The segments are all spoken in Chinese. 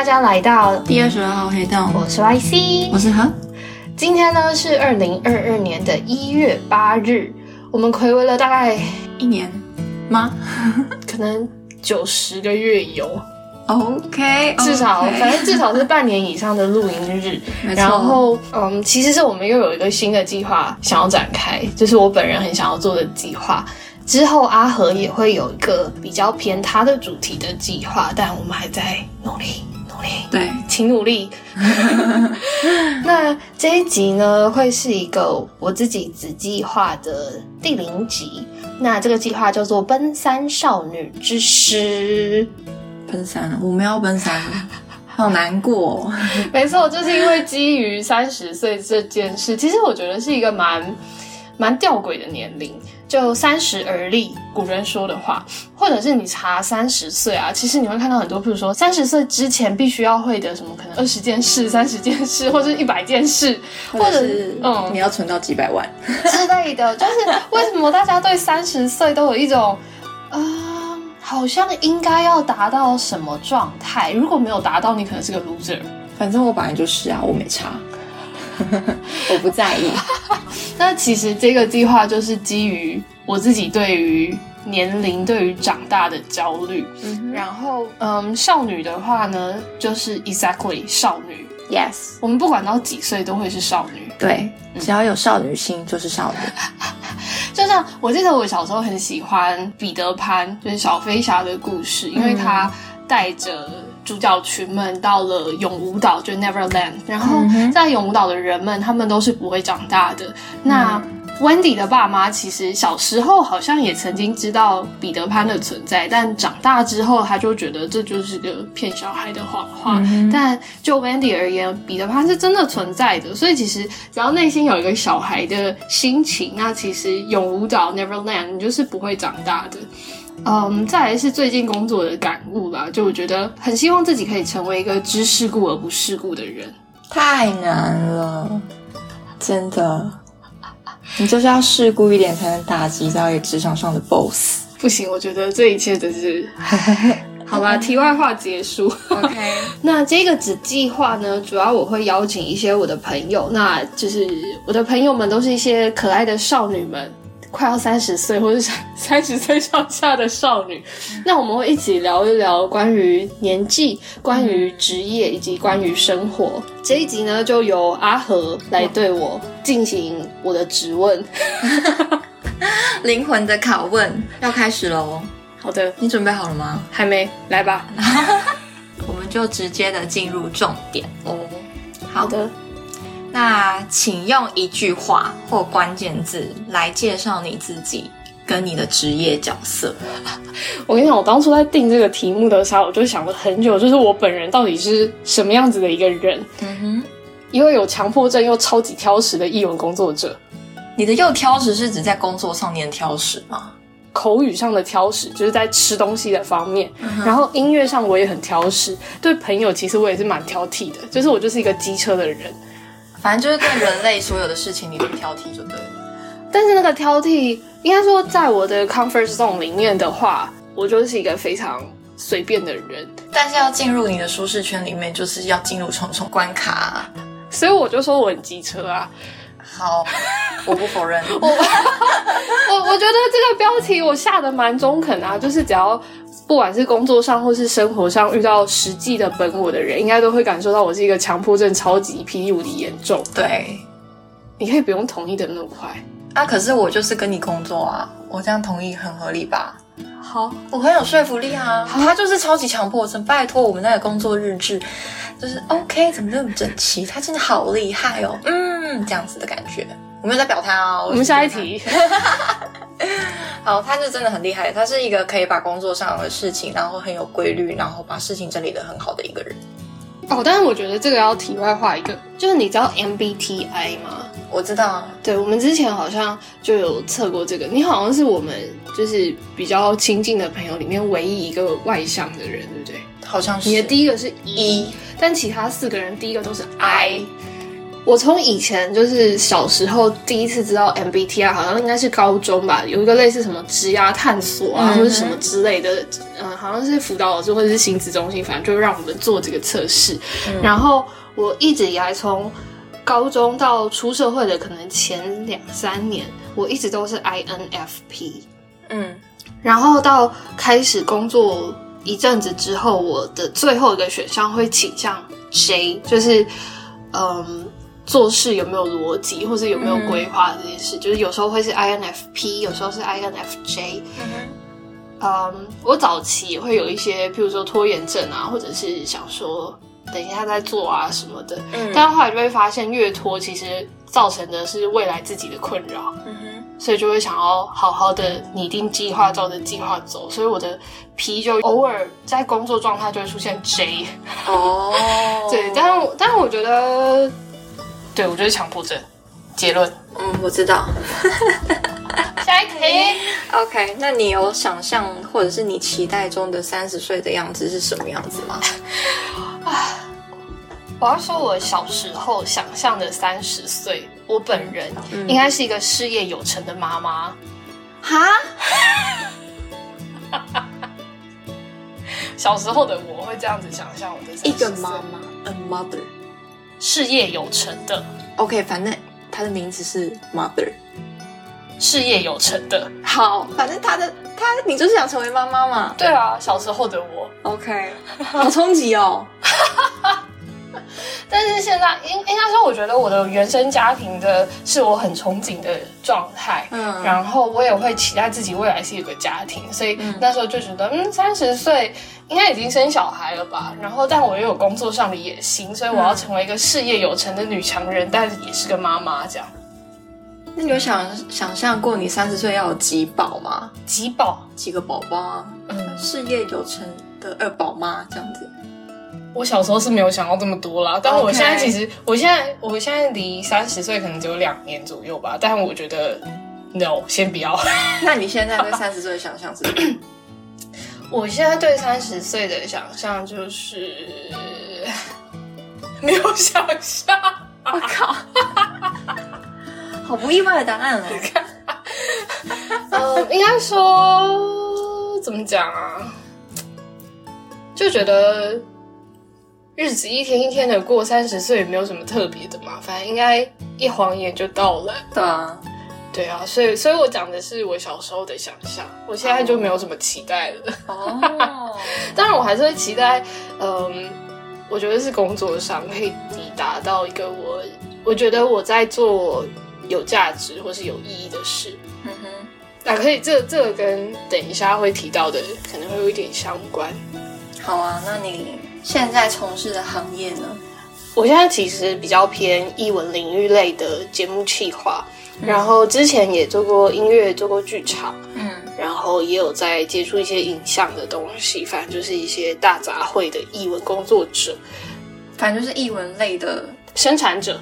大家来到第二十二号黑洞，我是 YC，我是何。今天呢是二零二二年的一月八日，我们暌违了大概一年吗？可能九十个月有。OK，至少反正至少是半年以上的录音日。然后，嗯，其实是我们又有一个新的计划想要展开，就是我本人很想要做的计划。之后阿和也会有一个比较偏他的主题的计划，但我们还在努力努力。对，请努力。那这一集呢，会是一个我自己子计划的第零集。那这个计划叫做《奔三少女之诗》。奔三了，我们要奔三了，好难过哦。没错，就是因为基于三十岁这件事，其实我觉得是一个蛮蛮吊诡的年龄。就三十而立，古人说的话，或者是你查三十岁啊，其实你会看到很多，譬如说三十岁之前必须要会的什么，可能二十件事、三十件事，或者一百件事，或者是嗯你要存到几百万，之类的。就是为什么大家对三十岁都有一种，呃，好像应该要达到什么状态？如果没有达到，你可能是个 loser。反正我本来就是啊，我没差，我不在意。那其实这个计划就是基于我自己对于年龄、对于长大的焦虑。然后，嗯，少女的话呢，就是 exactly 少女。Yes，我们不管到几岁都会是少女。对，只要有少女心就是少女。就像我记得我小时候很喜欢彼得潘，就是小飞侠的故事，因为他带着主角群们到了永无岛，就 Neverland，然后在永无岛的人们，他们都是不会长大的。那 Wendy 的爸妈其实小时候好像也曾经知道彼得潘的存在，但长大之后他就觉得这就是个骗小孩的谎话。但就 Wendy 而言，彼得潘是真的存在的，所以其实只要内心有一个小孩的心情，那其实永无岛 Neverland 你就是不会长大的。嗯，再来是最近工作的感悟啦，就我觉得很希望自己可以成为一个知世故而不世故的人。太难了，真的。你就是要世故一点，才能打击到一个职场上的 boss。不行，我觉得这一切都是 好吧。题外话结束。OK，那这个子计划呢，主要我会邀请一些我的朋友，那就是我的朋友们都是一些可爱的少女们，快要三十岁或者是 三十岁上下的少女。那我们会一起聊一聊关于年纪、关于职业以及关于生活。这一集呢，就由阿和来对我进行我的质问。灵魂的拷问要开始喽，好的，你准备好了吗？还没来吧？我们就直接的进入重点哦。好的。那请用一句话或关键字来介绍你自己跟你的职业角色。我跟你讲，我当初在定这个题目的时候，我就想了很久，就是我本人到底是什么样子的一个人？嗯哼，一位有强迫症又超级挑食的译文工作者，你的又挑食是指在工作上面挑食吗？口语上的挑食就是在吃东西的方面，然后音乐上我也很挑食，对朋友其实我也是蛮挑剔的，就是我就是一个机车的人。反正就是对人类所有的事情你都挑剔就对了。但是那个挑剔，应该说在我的 comfort zone 里面的话，我就是一个非常随便的人，但是要进入你的舒适圈里面，就是要进入重重关卡啊、所以我就说我很机车啊。好，我不否认。我我觉得这个标题我下的蛮中肯啊，就是只要不管是工作上或是生活上遇到实际的本我的人，应该都会感受到我是一个强迫症超级霹雳无敌严重。对你可以不用同意的那么快。啊，可是我就是跟你工作啊，我这样同意很合理吧？好，我很有说服力啊。他就是超级强迫症，拜托我们那个工作日志就是 OK，怎么那么整齐？他真的好厉害哦，嗯，这样子的感觉。我没有在表他哦。我们下一题。好，他是真的很厉害，他是一个可以把工作上的事情，然后很有规律，然后把事情整理的很好的一个人。哦，但是我觉得这个要题外话一个，就是你知道 MBTI 吗？我知道啊，对，我们之前好像就有测过这个，你好像是我们就是比较亲近的朋友里面唯一一个外向的人，对不对？好像是你的第一个是 E，一但其他四个人第一个都是 I。我从以前就是小时候第一次知道 MBTI，好像应该是高中吧，有一个类似什么职涯探索啊，嗯或者什么之类的，嗯、好像是辅导老师或者是心智中心，反正就让我们做这个测试。然后我一直以来从高中到出社会的可能前两三年，我一直都是 INFP。嗯然后到开始工作一阵子之后，我的最后一个选项会倾向 J，就是嗯，做事有没有逻辑，或者有没有规划这件事。就是有时候会是 INFP，有时候是 INFJ。嗯，我早期也会有一些，譬如说拖延症啊，或者是想说等一下再做啊什么的。嗯但后来就会发现，越拖其实造成的是未来自己的困扰。嗯哼，所以就会想要好好的拟定计划，照着计划走。所以我的 P 就偶尔在工作状态就会出现 J，哦，对，但但是我觉得，对我就是强迫症。结论，嗯，我知道。下一题。OK，那你有想象或者是你期待中的三十岁的样子是什么样子吗？我要说，我小时候想象的三十岁，我本人嗯应该是一个事业有成的妈妈。哈，小时候的我会这样子想象我的一个岁妈妈，a mother。事业有成的，OK，反正她的名字是 mother。事业有成的。好，反正她的她，你就是想成为妈妈嘛。对啊，小时候的我。OK，好冲击哦。但是现在应应该说，我觉得我的原生家庭的是我很憧憬的状态，嗯然后我也会期待自己未来是一个家庭，所以那时候就觉得，嗯，三十岁应该已经生小孩了吧，然后但我又有工作上的野心，所以我要成为一个事业有成的女强人，但也是个妈妈这样。那你有想想象过你三十岁要有几宝吗？几宝，几个宝宝啊？嗯，事业有成的二宝妈这样子。我小时候是没有想到这么多啦，但我现在其实，我现在我现在离三十岁可能只有两年左右吧，但我觉得 no，先不要。那你现在对三十岁的想象是？我现在对三十岁的想象就是没有想象，我靠，好不意外的答案哦。嗯，应该说怎么讲啊？就觉得日子一天一天的过，三十岁也没有什么特别的嘛，反正应该一晃眼就到了。对啊，对啊，所以所以我讲的是我小时候的想象，我现在就没有什么期待了。哦，当然，我还是会期待，嗯，我觉得是工作上可以抵达到一个我，我觉得我在做有价值或是有意义的事。嗯哼，那可以，这这个跟等一下会提到的可能会有一点相关。好啊，那你现在从事的行业呢？我现在其实比较偏译文领域类的节目企划，然后之前也做过音乐，做过剧场，嗯然后也有在接触一些影像的东西，反正就是一些大杂烩的译文工作者、反正就是译文类的。生产者。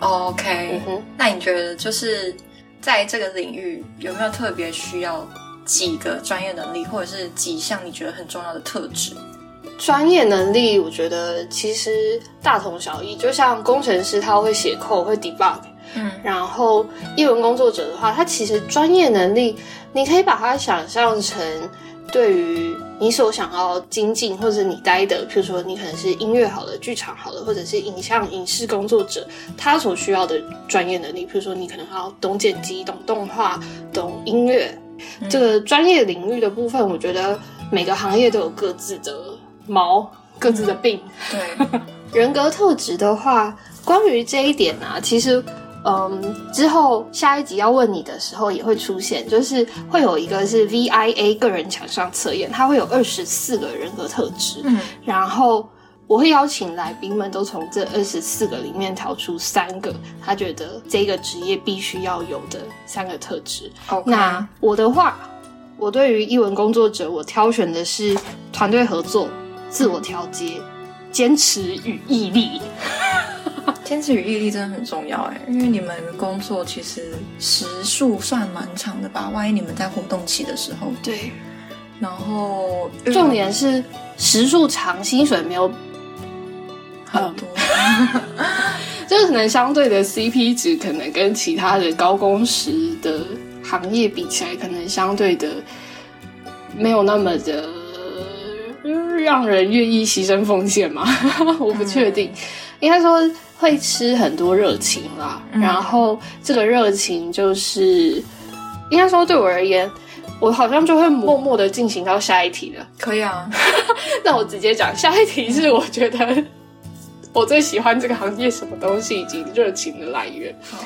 OK，、嗯，那你觉得就是在这个领域有没有特别需要几个专业能力，或者是几项你觉得很重要的特质？专业能力我觉得其实大同小异，就像工程师他会写 code 会 debug，嗯。然后艺文工作者的话，他其实专业能力，你可以把它想象成对于你所想要精进或者你待的，譬如说你可能是音乐好的、剧场好的，或者是影像影视工作者，他所需要的专业能力，譬如说你可能要懂剪辑、懂动画、懂音乐，这个专业领域的部分，我觉得每个行业都有各自的毛、各自的病。对，人格特质的话，关于这一点啊，其实，嗯，之后下一集要问你的时候也会出现，就是会有一个是 VIA 个人强项测验，它会有二十四个人格特质，嗯然后我会邀请来宾们都从这二十四个里面挑出三个他觉得这个职业必须要有的三个特质。，OK，那我的话，我对于译文工作者，我挑选的是团队合作、自我调节、坚持与毅力。坚持与毅力真的很重要哎，因为你们工作其实时数算蛮长的吧？万一你们在活动期的时候，对，然后重点是时数长，薪水没有很多，就是可能相对的 CP 值，可能跟其他的高工时的行业比起来，可能相对的没有那么的让人愿意牺牲奉献吗。我不确定，应该说会吃很多热情啦。然后这个热情就是，应该说对我而言。我好像就会默默的进行到下一题了。可以啊，那我直接讲下一题是我觉得 我最喜欢这个行业什么东西以及热情的来源。好，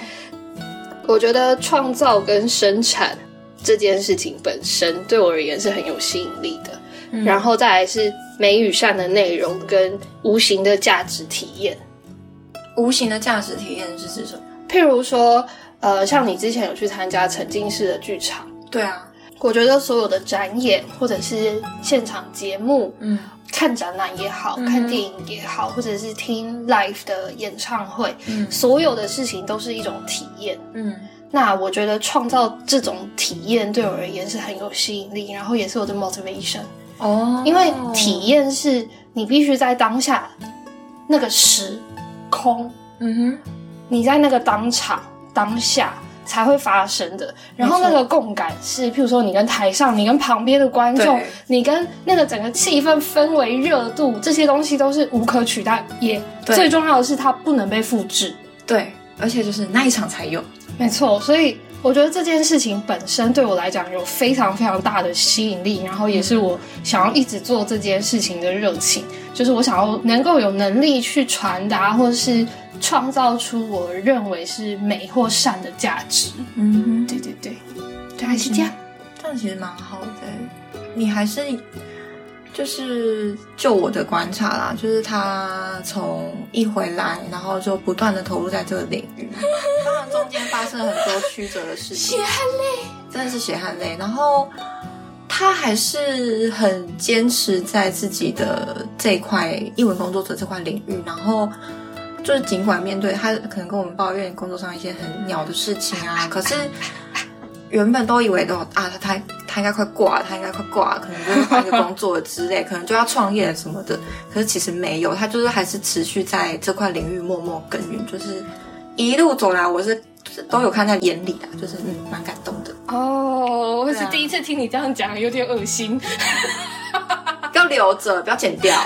我觉得创造跟生产这件事情本身对我而言是很有吸引力的。然后再来是美与善的内容跟无形的价值体验。无形的价值体验是指什么？譬如说，呃，像你之前有去参加沉浸式的剧场。对啊。我觉得所有的展演或者是现场节目，嗯，看展览也好看电影也好，或者是听 live 的演唱会，嗯，所有的事情都是一种体验，嗯。那我觉得创造这种体验对我而言是很有吸引力，然后也是我的 motivation 哦，因为体验是你必须在当下那个时空，嗯哼，你在那个当场当下。才会发生的。然后那个共感是，譬如说你跟台上，你跟旁边的观众，你跟那个整个气氛氛围热度，这些东西都是无可取代。也最重要的是，它不能被复制。对，而且就是那一场才有。没错，所以我觉得这件事情本身对我来讲有非常非常大的吸引力，然后也是我想要一直做这件事情的热情，就是我想要能够有能力去传达，或者是。创造出我认为是美或善的价值。嗯，哼，对对对，大概是这样。这样其实蛮好的。你还是就是就我的观察啦，就是他从一回来，然后就不断的投入在这个领域。当然中间发生了很多曲折的事情，血汗泪，真的是血汗泪。然后他还是很坚持在自己的这块译文工作者这块领域，然后。就是尽管面对他可能跟我们抱怨工作上一些很鸟的事情啊，可是原本都以为都啊他他他应该快挂，他应该快挂，可能就是换个工作之类，可能就要创业什么的。可是其实没有，他就是还是持续在这块领域默默耕耘，就是一路走来，我是都有看在眼里的，就是嗯蛮感动的。哦，我是第一次听你这样讲，有点恶心。要留着，不要剪掉。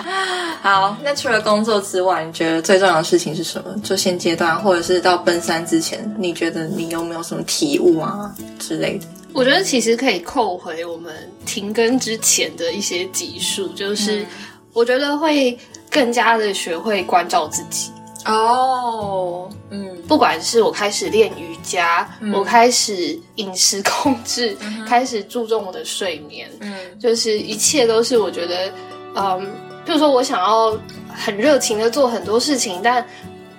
好，那除了工作之外，你觉得最重要的事情是什么？就现阶段，或者是到奔三之前，你觉得你有没有什么体悟啊之类的？我觉得其实可以扣回我们停更之前的一些集数，就是我觉得会更加的学会关照自己。哦，嗯，不管是我开始练瑜伽，我开始饮食控制，开始注重我的睡眠，嗯，就是一切都是我觉得，嗯，比如说我想要很热情的做很多事情，但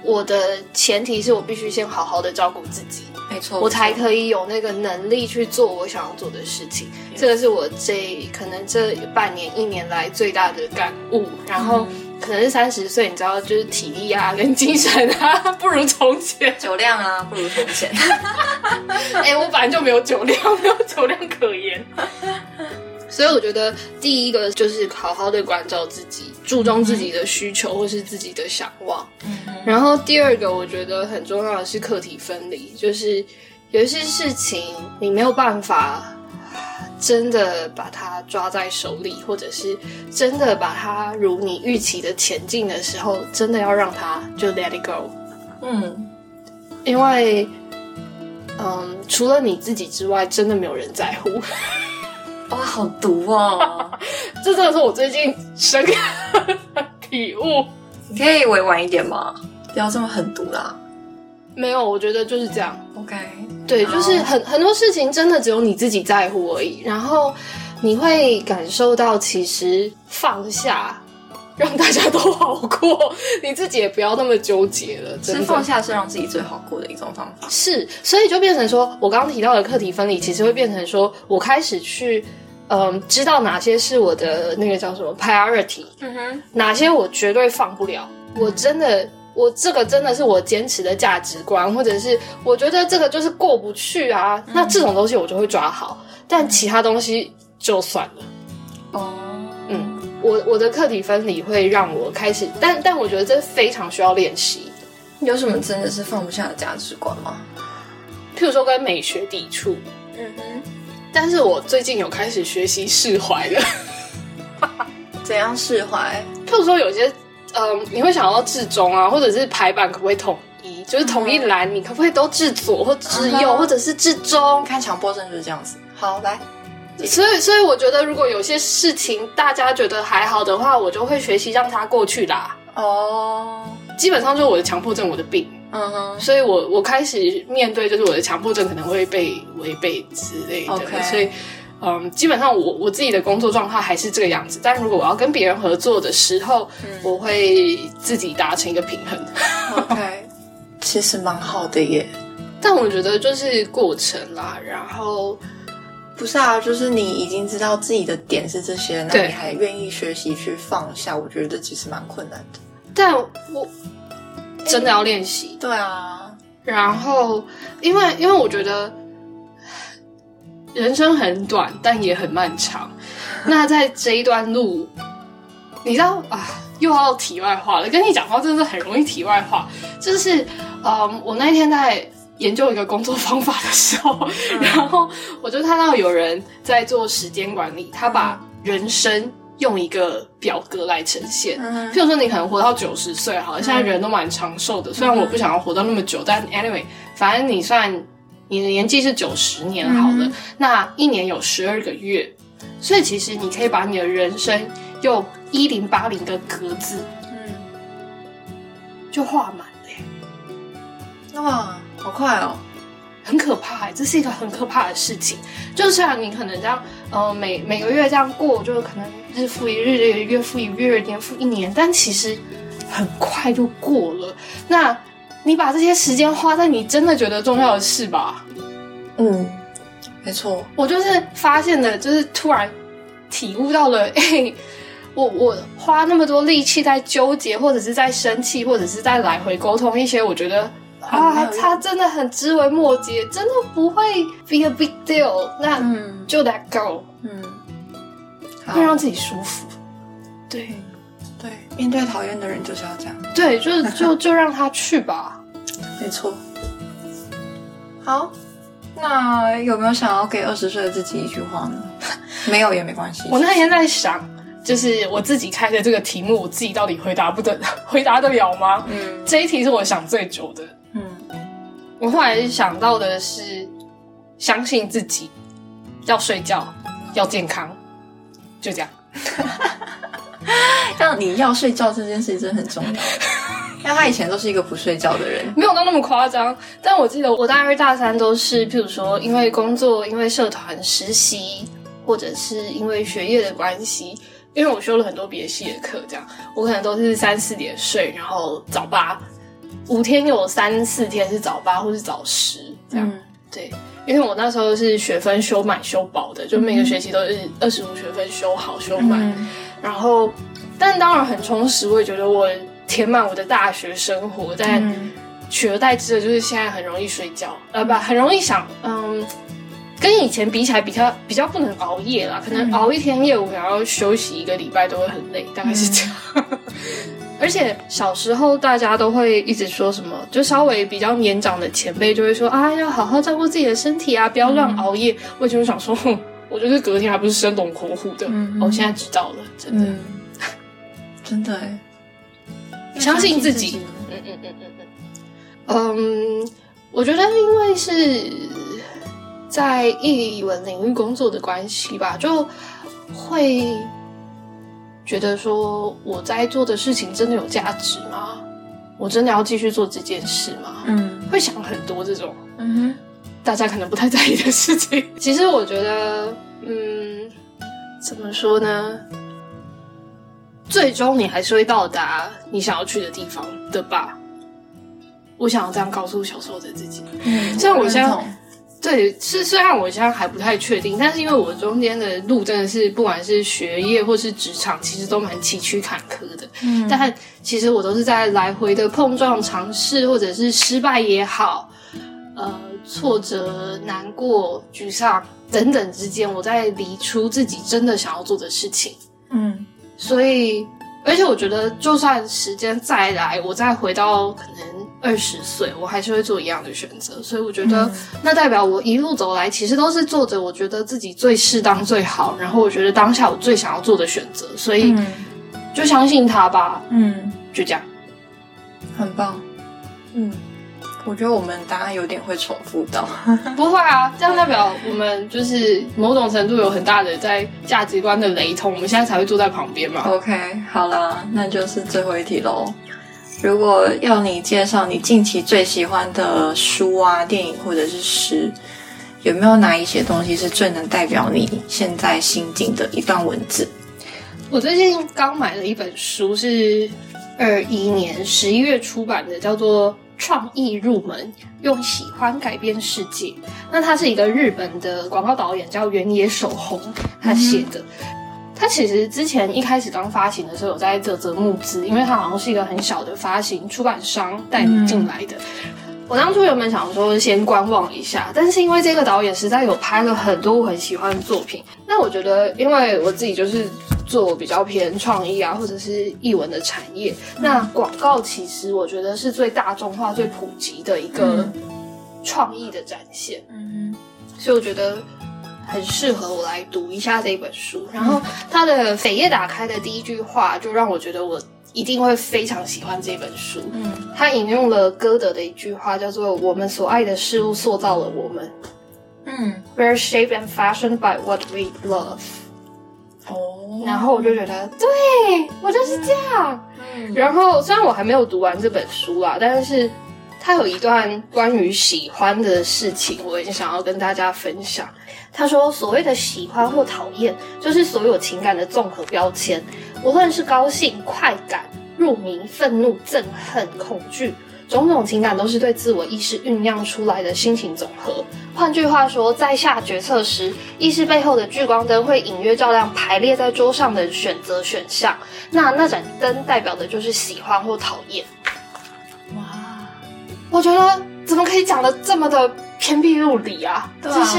我的前提是我必须先好好的照顾自己，没错，我才可以有那个能力去做我想要做的事情。这个是我这可能这半年一年来最大的感悟，然后。可能是三十岁，你知道，就是体力啊跟精神啊 不如从前，酒量啊不如从前。哎，我本来就没有酒量，没有酒量可言。所以我觉得第一个就是好好的关照自己，注重自己的需求或是自己的想望。然后第二个我觉得很重要的是课题分离，就是有一些事情你没有办法。真的把它抓在手里，或者是真的把它如你预期的前进的时候，真的要让它就 let it go。嗯，因为，嗯，除了你自己之外，真的没有人在乎。哇，好毒哦！这真的是我最近深刻体悟。你可以委婉一点吗？不要这么狠毒啦。没有，我觉得就是这样。OK。对，就是很很多事情真的只有你自己在乎而已，然后你会感受到其实放下，让大家都好过，你自己也不要那么纠结了。其实放下是让自己最好过的一种方法。是，所以就变成说，我刚刚提到的课题分离，其实会变成说我开始去，嗯，知道哪些是我的那个叫什么 priority，嗯哼，哪些我绝对放不了，我真的。我这个真的是我坚持的价值观，或者是我觉得这个就是过不去啊，那这种东西我就会抓好，但其他东西就算了。哦，嗯，我我的课题分离会让我开始，但但我觉得这非常需要练习，有什么真的是放不下的价值观吗？譬如说跟美学抵触，嗯哼，但是我最近有开始学习释怀了。怎样释怀？譬如说有些，嗯，你会想要至中啊，或者是排版可不可以统一？就是同一栏，你可不可以都至左或至右，或者是至中？看强迫症就是这样子。好，来，所以，所以我觉得，如果有些事情大家觉得还好的话，我就会学习让它过去啦。哦，基本上就是我的强迫症，我的病，嗯哼，所以我我开始面对，就是我的强迫症可能会被违背之类的所以。嗯，基本上我我自己的工作状态还是这个样子，但如果我要跟别人合作的时候，我会自己达成一个平衡。OK，其实蛮好的耶。但我觉得就是过程啦，然后不是啊，就是你已经知道自己的点是这些，那你还愿意学习去放下，我觉得其实蛮困难的。但我真的要练习。对啊，然后，因为因为我觉得人生很短，但也很漫长。那在这一段路，你知道啊，又要题外话了。跟你讲话真的是很容易题外话。就是，嗯，我那天在研究一个工作方法的时候，然后我就看到有人在做时间管理，他把人生用一个表格来呈现。嗯譬如说，你可能活到九十岁，好了，现在人都蛮长寿的。虽然我不想要活到那么久，但 anyway，反正你算你的年纪是九十年好了，嗯那一年有十二个月，所以其实你可以把你的人生用一零八零的格子嗯，就画满了耶，哇，好快哦。很可怕欸，这是一个很可怕的事情。就虽然你可能这样，呃，每每个月这样过，就是可能日复一日，月复一月，年复一年，但其实很快就过了。那你把这些时间花在你真的觉得重要的事吧。嗯，没错。我就是发现的，就是突然体悟到了，哎、我我花那么多力气在纠结，或者是在生气，或者是在来回沟通一些，我觉得啊没有，用它真的很枝微末节，真的不会 be a big deal。那嗯就 let go，嗯，会让自己舒服。对对面对讨厌的人就是要这样。对，就就就让他去吧。没错。好，那有没有想要给二十岁的自己一句话呢？没有也没关系。我那天在想，就是我自己开的这个题目，我自己到底回答不得 回答得了吗？嗯这一题是我想最久的。嗯我后来想到的是，相信自己，要睡觉，要健康，就这样。让你要睡觉这件事真的很重要。因为他以前都是一个不睡觉的人。没有到那么夸张，但我记得我大二大三都是，譬如说因为工作、因为社团实习，或者是因为学业的关系，因为我修了很多别系的课，这样我可能都是三四点睡，然后早八，五天有三四天是早八或是早十这样。嗯对，因为我那时候是学分修满修饱的，就每个学期都是二十五学分修好修满，嗯然后但当然很充实，我也觉得我填满我的大学生活，但。嗯取而代之的就是现在很容易睡觉，呃，不，很容易想，嗯，跟以前比起来，比较比较不能熬夜啦，可能嗯熬一天夜，我想要休息一个礼拜都会很累，大概是这样。而且小时候大家都会一直说什么，就稍微比较年长的前辈就会说啊，要好好照顾自己的身体啊，不要乱熬夜。我就想说，哼，我觉得隔天还不是生龙活虎的。嗯我现在知道了，真的，嗯，真的哎，相信自己。嗯嗯嗯嗯嗯。嗯，我觉得因为是在译文领域工作的关系吧，就会觉得说我在做的事情真的有价值吗？我真的要继续做这件事吗？嗯会想很多这种嗯大家可能不太在意的事情。其实我觉得，嗯，怎么说呢？最终你还是会到达你想要去的地方的吧。我想要这样告诉小时候的自己。嗯，虽然我现在对，是虽然我现在还不太确定，但是因为我中间的路真的是不管是学业或是职场，其实都蛮崎岖坎坷的。嗯但其实我都是在来回的碰撞、尝试，或者是失败也好，呃，挫折、难过、沮丧等等之间，我在理出自己真的想要做的事情。嗯所以，而且我觉得，就算时间再来，我再回到可能二十岁，我还是会做一样的选择。所以我觉得，那代表我一路走来，其实都是做着我觉得自己最适当、最好，然后我觉得当下我最想要做的选择。所以就相信他吧。嗯，就这样，很棒。嗯。我觉得我们答案有点会重复到，不会啊，这样代表我们就是某种程度有很大的在价值观的雷同，我们现在才会坐在旁边嘛。OK，好啦，那就是最后一题喽。如果要你介绍你近期最喜欢的书啊、电影或者是诗，有没有哪一些东西是最能代表你现在心境的一段文字？我最近刚买了一本书，是二一年十一月出版的，叫做。创意入门，用喜欢改变世界。那他是一个日本的广告导演，叫原野守宏，他写的。他其实之前一开始刚发行的时候，有在泽泽募资，因为他好像是一个很小的发行出版商带你进来的。我当初原本想说先观望一下，但是因为这个导演实在有拍了很多我很喜欢的作品，那我觉得，因为我自己就是。做比较偏创意啊，或者是译文的产业，那广告其实我觉得是最大众化、最普及的一个创意的展现。嗯，所以我觉得很适合我来读一下这本书。然后它的扉页打开的第一句话，就让我觉得我一定会非常喜欢这本书。嗯，他引用了歌德的一句话，叫做“我们所爱的事物塑造了我们”。嗯，We're shaped and fashioned by what we love。哦，然后我就觉得，对我就是这样。然后虽然我还没有读完这本书啦，但是他有一段关于喜欢的事情，我也想要跟大家分享。他说，所谓的喜欢或讨厌，就是所有情感的综合标签，无论是高兴、快感、入迷、愤怒、憎恨、恐惧。种种情感都是对自我意识酝酿出来的心情总和。换句话说，在下决策时，意识背后的聚光灯会隐约照亮排列在桌上的选择选项。那那盏灯代表的就是喜欢或讨厌。哇，我觉得怎么可以讲的这么的偏僻入理啊？就是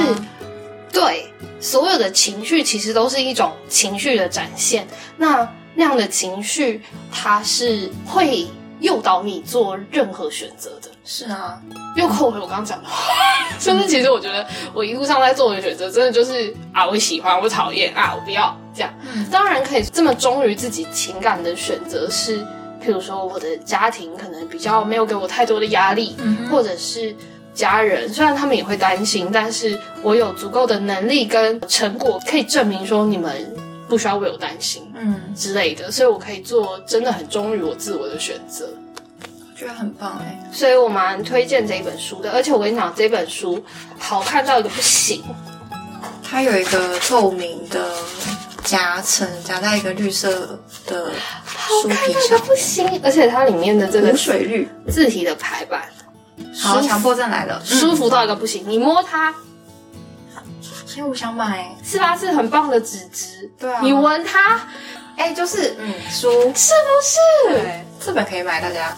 对所有的情绪，其实都是一种情绪的展现。那那样的情绪，它是会。诱导你做任何选择的是啊，又扣回我刚刚讲的话，就是其实我觉得我一路上在做的选择，真的就是啊，我喜欢，我讨厌啊，我不要这样。嗯当然可以这么忠于自己情感的选择是，譬如说我的家庭可能比较没有给我太多的压力，或者是家人，虽然他们也会担心，但是我有足够的能力跟成果可以证明说你们。不需要为我担心，嗯之类的，所以我可以做真的很忠于我自我的选择，我觉得很棒哎，所以我蛮推荐这一本书的。而且我跟你讲，这本书好看到一个不行，它有一个透明的夹层夹在一个绿色的书皮上，不行。而且它里面的这个水绿字体的排版，好，强迫症来了，舒服到一个不行。你摸它。因为我想买，是吧？是很棒的纸质。对啊，你闻它，哎，就是嗯，书是不是？对，这本可以买，大家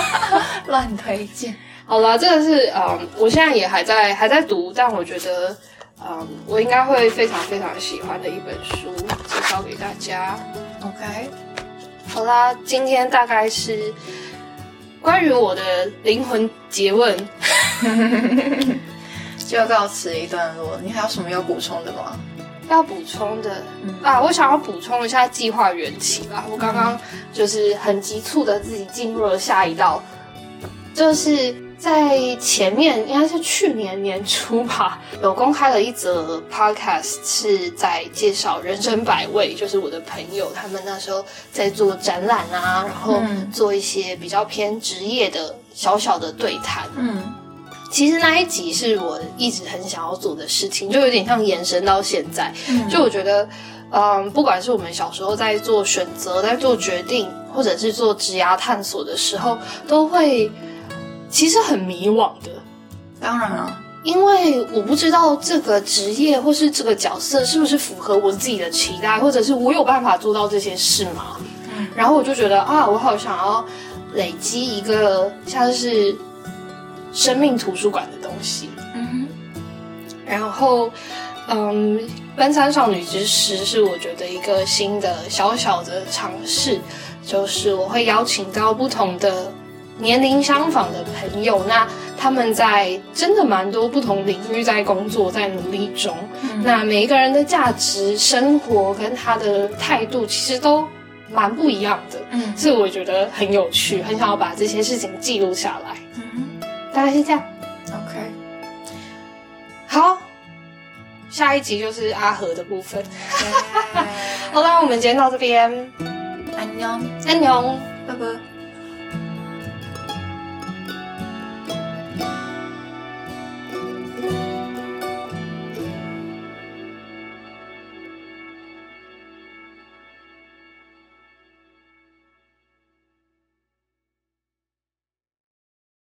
乱推荐。好了，这个是嗯，我现在也还在还在读，但我觉得嗯，我应该会非常非常喜欢的一本书，介绍给大家。OK，好啦，今天大概是关于我的灵魂诘问。就告辞一段落，你还有什么要补充的吗？要补充的啊，我想要补充一下计划缘起吧。我刚刚就是很急促的自己进入了下一道，就是在前面应该是去年年初吧，有公开了一则 podcast，是在介绍人生百味，就是我的朋友他们那时候在做展览啊，然后做一些比较偏职业的小小的对谈，嗯。其实那一集是我一直很想要做的事情，就有点像延伸到现在。就我觉得，嗯，不管是我们小时候在做选择、在做决定，或者是做职涯探索的时候，都会其实很迷惘的。当然了，因为我不知道这个职业或是这个角色是不是符合我自己的期待，或者是我有办法做到这些事吗？然后我就觉得啊，我好想要累积一个像是。生命图书馆的东西，嗯哼，然后，嗯，奔三少女之诗是我觉得一个新的小小的尝试，就是我会邀请到不同的年龄相仿的朋友，那他们在真的蛮多不同领域在工作，在努力中。那每一个人的价值、生活跟他的态度，其实都蛮不一样的。嗯，所以我觉得很有趣，很想要把这些事情记录下来。嗯，大概是这样。OK，好，下一集就是阿和的部分。好啦，我们今天到这边。安妞，安妞，拜拜。